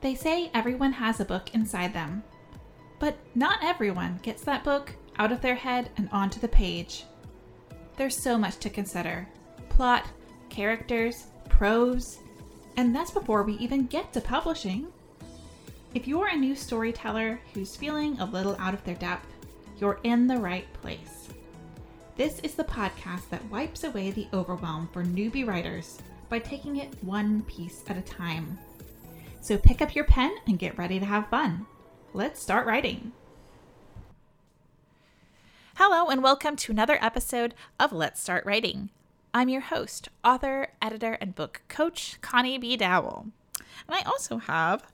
They say everyone has a book inside them, but not everyone gets that book out of their head and onto the page. There's so much to consider plot, characters, prose, and that's before we even get to publishing. If you're a new storyteller who's feeling a little out of their depth, you're in the right place. This is the podcast that wipes away the overwhelm for newbie writers by taking it one piece at a time. So pick up your pen and get ready to have fun. Let's start writing. Hello, and welcome to another episode of Let's Start Writing. I'm your host, author, editor, and book coach, Connie B. Dowell. And I also have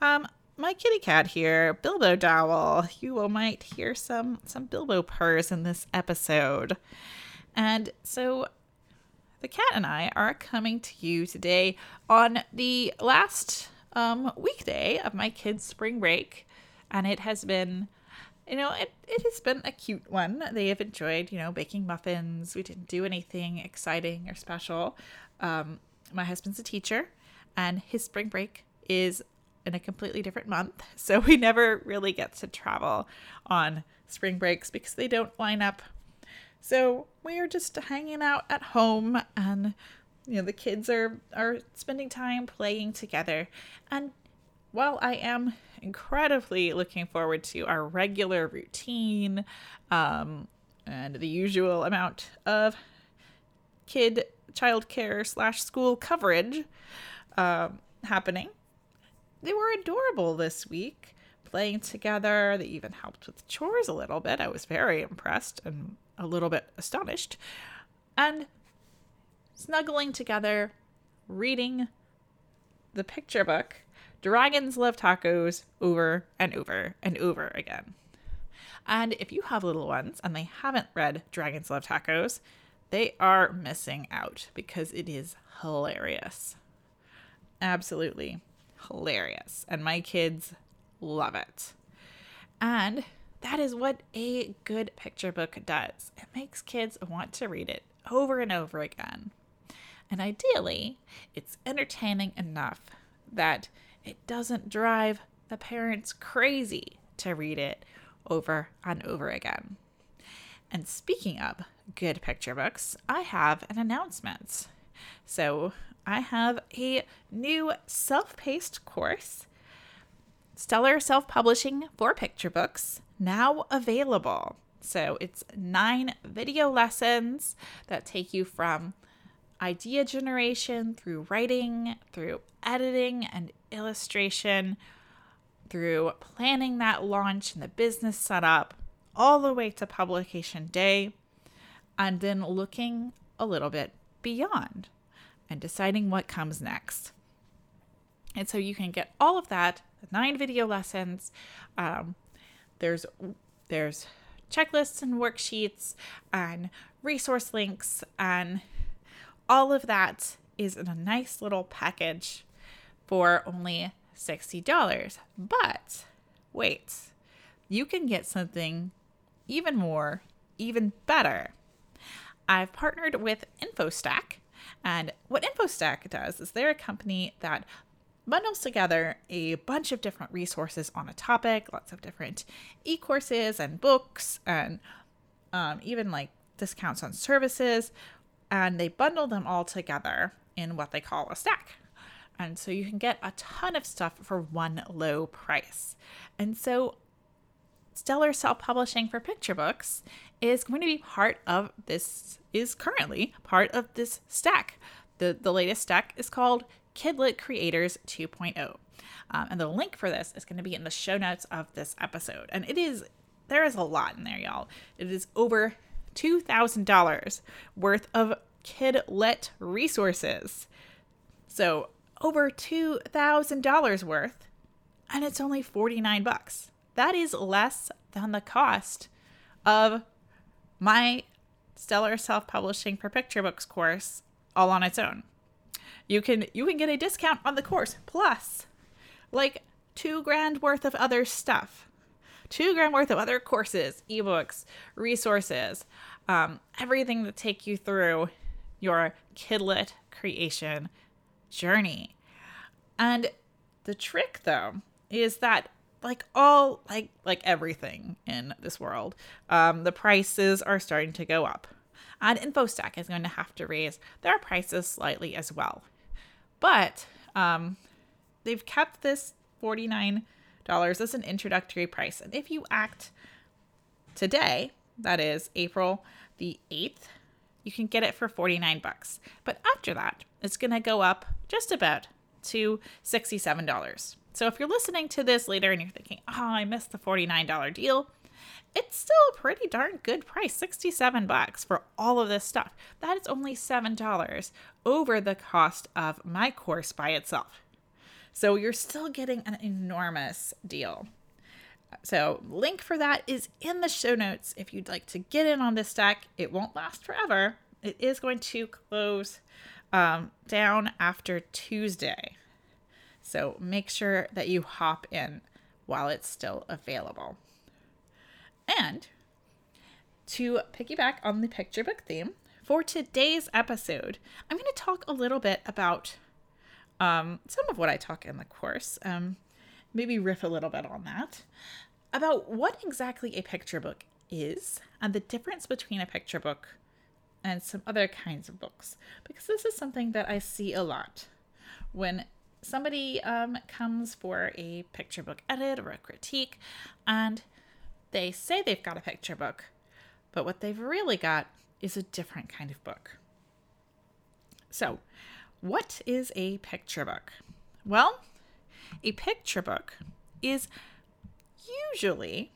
um, my kitty cat here, Bilbo Dowell. You will might hear some some Bilbo purrs in this episode. And so the cat and I are coming to you today on the last um, weekday of my kids' spring break, and it has been, you know, it, it has been a cute one. They have enjoyed, you know, baking muffins. We didn't do anything exciting or special. Um, my husband's a teacher, and his spring break is in a completely different month, so we never really get to travel on spring breaks because they don't line up. So we are just hanging out at home and you know the kids are are spending time playing together. And while i am incredibly looking forward to our regular routine um, and the usual amount of kid childcare slash school coverage um, happening they were adorable this week. Playing together they even helped with chores a little bit. I was very impressed and a little bit astonished. And snuggling together, reading the picture book, Dragons Love Tacos, over and over and over again. And if you have little ones and they haven't read Dragons Love Tacos, they are missing out because it is hilarious. Absolutely hilarious. And my kids love it. And that is what a good picture book does it makes kids want to read it over and over again. And ideally, it's entertaining enough that it doesn't drive the parents crazy to read it over and over again. And speaking of good picture books, I have an announcement. So, I have a new self paced course, Stellar Self Publishing for Picture Books, now available. So, it's nine video lessons that take you from idea generation, through writing, through editing and illustration, through planning that launch and the business setup, all the way to publication day, and then looking a little bit beyond and deciding what comes next. And so you can get all of that, nine video lessons. Um, there's there's checklists and worksheets and resource links and all of that is in a nice little package for only $60. But wait, you can get something even more, even better. I've partnered with InfoStack, and what InfoStack does is they're a company that bundles together a bunch of different resources on a topic, lots of different e courses and books, and um, even like discounts on services and they bundle them all together in what they call a stack. And so you can get a ton of stuff for one low price. And so Stellar Self Publishing for Picture Books is going to be part of this, is currently part of this stack. The, the latest stack is called Kidlit Creators 2.0. Um, and the link for this is going to be in the show notes of this episode. And it is, there is a lot in there, y'all. It is over $2,000 worth of kidlit resources. So over $2,000 worth, and it's only 49 bucks. That is less than the cost of my Stellar Self-Publishing for Picture Books course all on its own. You can you can get a discount on the course plus like 2 grand worth of other stuff two grand worth of other courses, ebooks, resources, um, everything to take you through your kidlit creation journey. And The trick though is that like all like like everything in this world, um, the prices are starting to go up. And InfoStack is going to have to raise their prices slightly as well. But um, they've kept this $49 as an introductory price. And if you act today, that is April the 8th, you can get it for 49 bucks. But after that, it's going to go up just about to $67. So if you're listening to this later and you're thinking, "Oh, I missed the $49 deal," it's still a pretty darn good price 67 bucks for all of this stuff that is only $7 over the cost of my course by itself so you're still getting an enormous deal. So link for that is in the show notes. If you'd like to get in on this stack it won't last forever. It is going to close um, down after tuesday. So make sure that you hop in while it's still available. And to piggyback on the picture book theme, for today's episode, I'm going to talk a little bit about um, some of what I talk in the course, um, maybe riff a little bit on that, about what exactly a picture book is and the difference between a picture book and some other kinds of books, because this is something that I see a lot when somebody um, comes for a picture book edit or a critique and they say they've got a picture book, but what they've really got is a different kind of book. So, what is a picture book? Well, a picture book is usually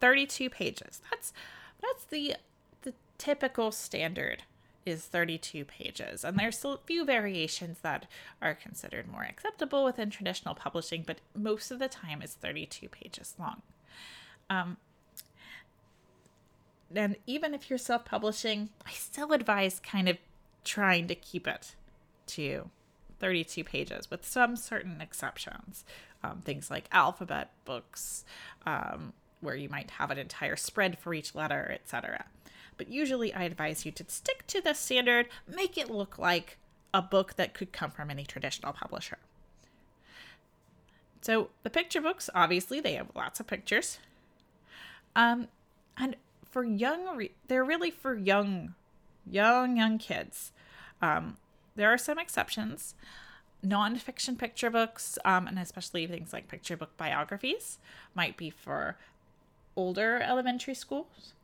32 pages. That's that's the the typical standard is 32 pages. And there's a few variations that are considered more acceptable within traditional publishing, but most of the time it's 32 pages long. Um, and even if you're self publishing, I still advise kind of trying to keep it to 32 pages with some certain exceptions. Um, things like alphabet books, um, where you might have an entire spread for each letter, etc. But usually I advise you to stick to the standard, make it look like a book that could come from any traditional publisher. So the picture books, obviously, they have lots of pictures. Um, and for young, re- they're really for young, young, young kids. Um, there are some exceptions. Nonfiction picture books, um, and especially things like picture book biographies, might be for older elementary schools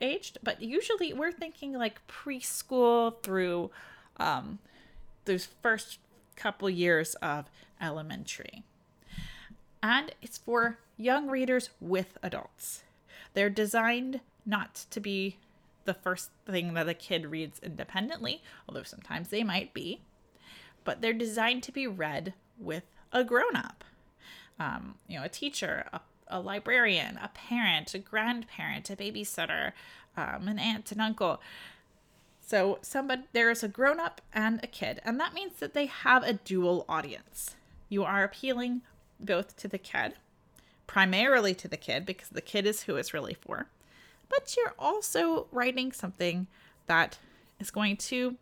aged, but usually we're thinking like preschool through um, those first couple years of elementary. And it's for young readers with adults. They're designed not to be the first thing that a kid reads independently, although sometimes they might be, but they're designed to be read with a grown up. Um, you know, a teacher, a, a, librarian, a parent, a grandparent, a babysitter, um, an aunt, an uncle. So somebody there is a grown up and a kid, and that means that they have a dual audience. You are appealing both to the kid primarily to the kid because the kid is who it's really for. But you're also writing something that is going to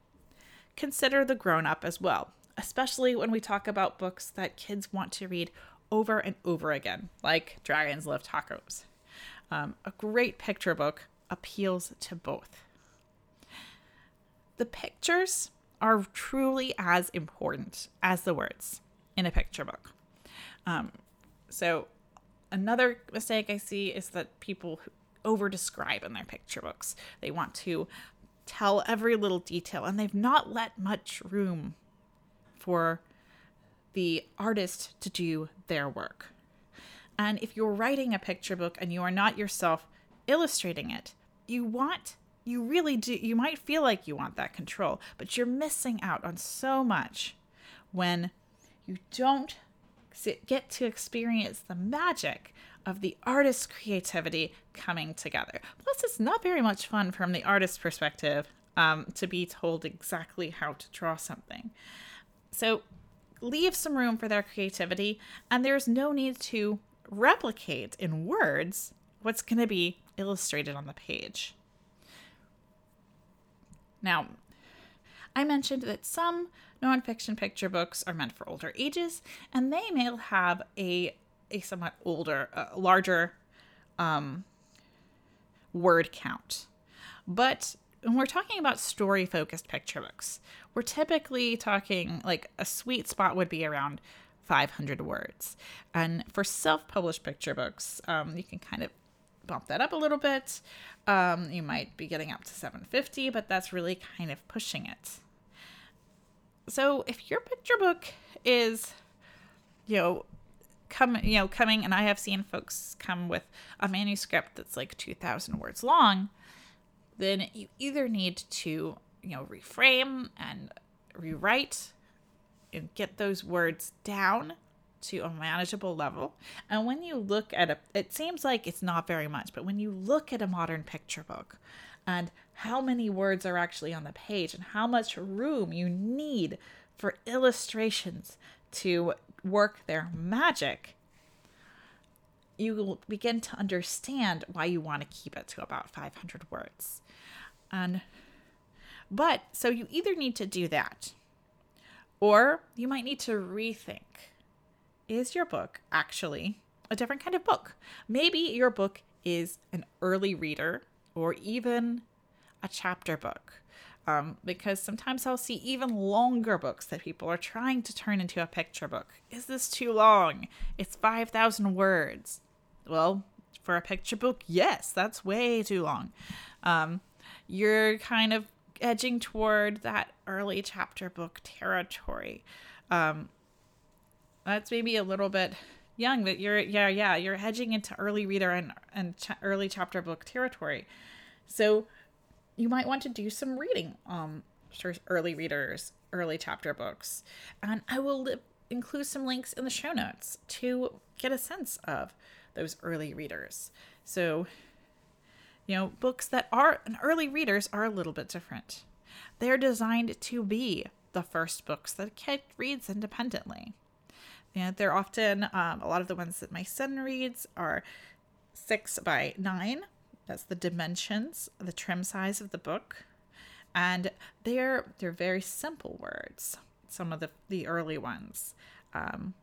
consider the grown up as well, especially when we talk about books that kids want to read over and over again, like Dragons Love Tacos. Um, a great picture book appeals to both. The pictures are truly as important as the words in a picture book. Um, so another mistake I see is that people over describe in their picture books. They want to tell every little detail and they've not let much room for the artist to do their work. And if you're writing a picture book and you are not yourself illustrating it, you want, you really do, you might feel like you want that control, but you're missing out on so much when you don't get to experience the magic of the artist's creativity coming together. Plus, it's not very much fun from the artist's perspective um, to be told exactly how to draw something. So, leave some room for their creativity, and there's no need to replicate in words what's going to be illustrated on the page. Now, I mentioned that some nonfiction picture books are meant for older ages, and they may have a a somewhat older, uh, larger um, word count. But when we're talking about story focused picture books, we're typically talking like a sweet spot would be around 500 words. And for self published picture books, um, you can kind of bump that up a little bit. Um, you might be getting up to 750, but that's really kind of pushing it. So if your picture book is, you know, come you know coming and i have seen folks come with a manuscript that's like 2000 words long then you either need to you know reframe and rewrite and get those words down to a manageable level. And when you look at a it seems like it's not very much but when you look at a modern picture book and how many words are actually on the page and how much room you need for illustrations to work their magic, you will begin to understand why you want to keep it to about 500 words. And but so you either need to do that or you might need to rethink is your book actually a different kind of book? Maybe your book is an early reader or even a chapter book um, because sometimes I'll see even longer books that people are trying to turn into a picture book. Is this too long? It's 5,000 words. Well, for a picture book, yes, that's way too long. Um, you're kind of edging toward that early chapter book territory. Um, that's maybe a little bit young, but you're yeah yeah you're hedging into early reader and and ch- early chapter book territory. So you might want to do some reading um early readers, early chapter books. And I will li- include some links in the show notes to get a sense of those early readers. So, you know, books that are early readers are a little bit different. They're designed to be the first books that a kid reads independently. And they're often, um, a lot of the ones that my son reads are six by nine that's the dimensions, the trim size of the book. And they're they're very simple words. Some of the the early ones. Um,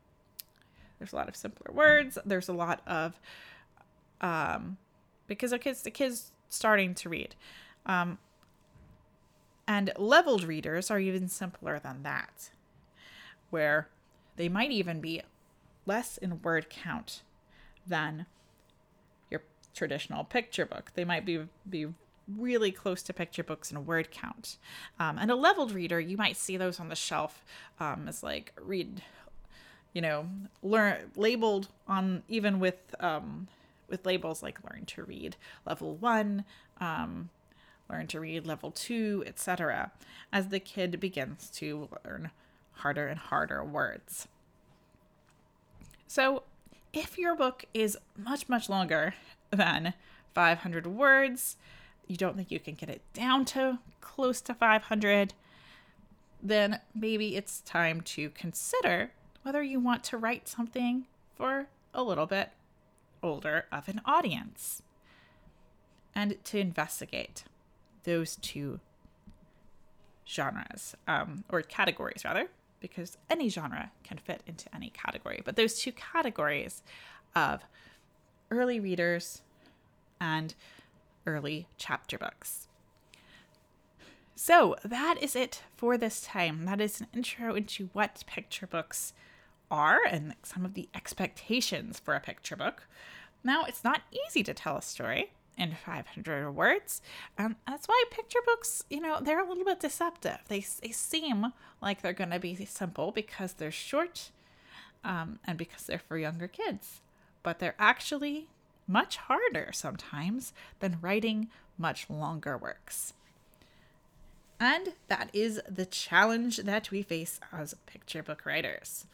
there's a lot of simpler words. There's a lot of um, because the kids the kids starting to read. Um, and leveled readers are even simpler than that, where they might even be less in word count than traditional picture book. They might be be really close to picture books in a word count. Um, and a leveled reader, you might see those on the shelf um, as like read, you know, learn labeled on even with um, with labels like learn to read level one, um, learn to read level two, etc. As the kid begins to learn harder and harder words. So if your book is much, much longer than 500 words, you don't think you can get it down to close to 500, then maybe it's time to consider whether you want to write something for a little bit older of an audience and to investigate those two genres um, or categories rather because any genre can fit into any category. But those two categories of early readers and early chapter books. So that is it for this time. That is an intro into what picture books are and some of the expectations for a picture book. Now, it's not easy to tell a story in 500 words. and that's why picture books, you know, they're a little bit deceptive. They, they seem like they're going to be simple because they're short um, and because they're for younger kids but they're actually much harder sometimes than writing much longer works. And that is the challenge that we face as picture book writers.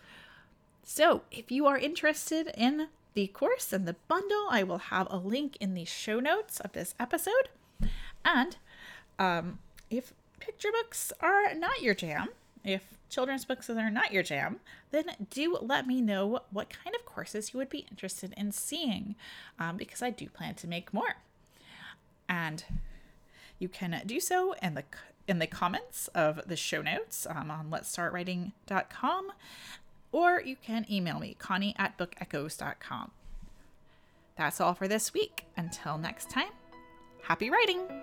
So, if you are interested in the course and the bundle, I will have a link in the show notes of this episode. And um, if picture books are not your jam, if children's books are not your jam, then do let me know what kind of courses you would be interested in seeing um, because I do plan to make more. And you can do so in the in the comments of the show notes um, on letstartwriting.com or you can email me connie at bookechoes.com that's all for this week. Until next time happy writing!